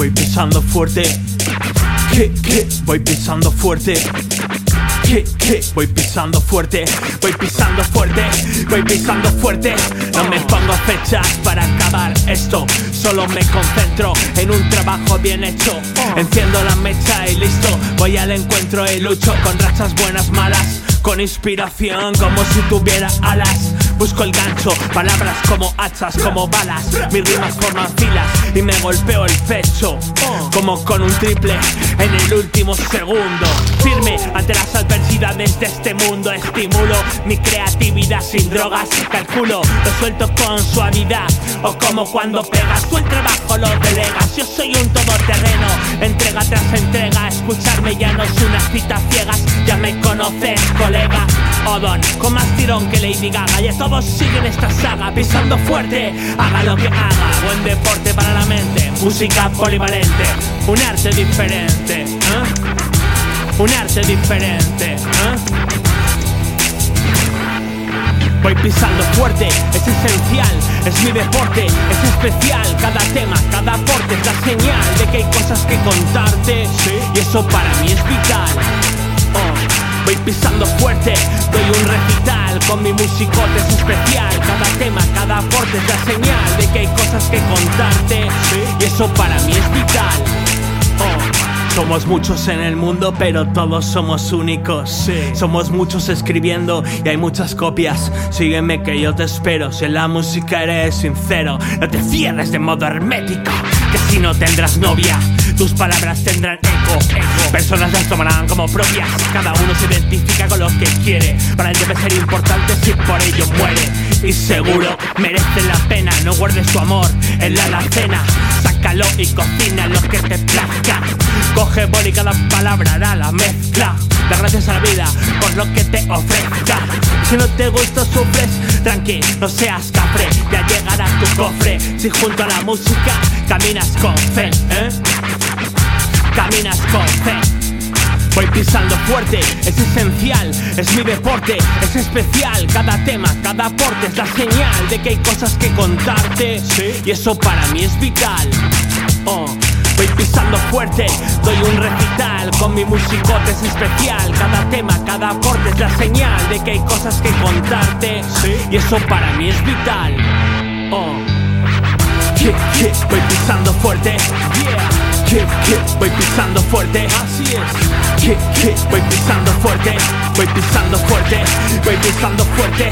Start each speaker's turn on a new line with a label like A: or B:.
A: voy pisando fuerte. Que, que, voy pisando fuerte. Que, que, voy pisando fuerte, voy pisando fuerte, voy pisando fuerte. No me pongo fechas para acabar esto, solo me concentro en un trabajo bien hecho. Enciendo la mecha y listo, voy al encuentro y lucho con rachas buenas, malas. Con inspiración como si tuviera alas Busco el gancho, palabras como hachas, como balas. Mis rimas forman filas y me golpeo el pecho. Como con un triple en el último segundo. Firme ante las adversidades de este mundo. Estimulo mi creatividad sin drogas. Calculo, lo suelto con suavidad. O como cuando pegas, tú el trabajo lo delegas. Yo soy un todoterreno, entrega tras entrega. Escucharme ya no es una cita ciegas. Ya me conoces, colega Odon, con más tirón que Lady Gaga Y todos siguen esta saga pisando fuerte Haga lo que haga, buen deporte para la mente Música polivalente, un arte diferente ¿eh? Un arte diferente ¿eh? Voy pisando fuerte, es esencial, es mi deporte, es especial Cada tema, cada aporte es la señal de que hay cosas que contarte Y eso para mí es vital. Voy pisando fuerte, doy un recital Con mi musicote es especial Cada tema, cada aporte es la señal De que hay cosas que contarte Y eso para mí es vital Oh. Somos muchos en el mundo, pero todos somos únicos. Somos muchos escribiendo y hay muchas copias. Sígueme que yo te espero. Si en la música eres sincero, no te cierres de modo hermético. Que si no tendrás novia, tus palabras tendrán eco. Personas las tomarán como propias. Cada uno se identifica con lo que quiere. Para él debe ser importante si por ello muere. Y seguro merece la pena. No guardes tu amor en la alacena. Sácalo y cocina lo que te plazca. Coge bol y cada palabra da la mezcla. Da gracias a la vida por lo que te ofrezca. Si no te gusta, sufres. Tranqui, no seas cafre. Ya llegará tu cofre. Si junto a la música caminas con fe, ¿eh? Caminas con fe. Voy pisando fuerte, es esencial, es mi deporte, es especial. Cada tema, cada aporte es la señal de que hay cosas que contarte. Y eso para mí es vital. Oh. Voy pisando fuerte, doy un recital Con mi musicote es especial Cada tema, cada aporte es la señal De que hay cosas que contarte Y eso para mí es vital oh. Yeah, yeah, voy pisando fuerte Yeah, Kick, kick, voy pisando fuerte. Así es. Kick, kick, voy pisando fuerte. Voy pisando fuerte. Voy pisando fuerte.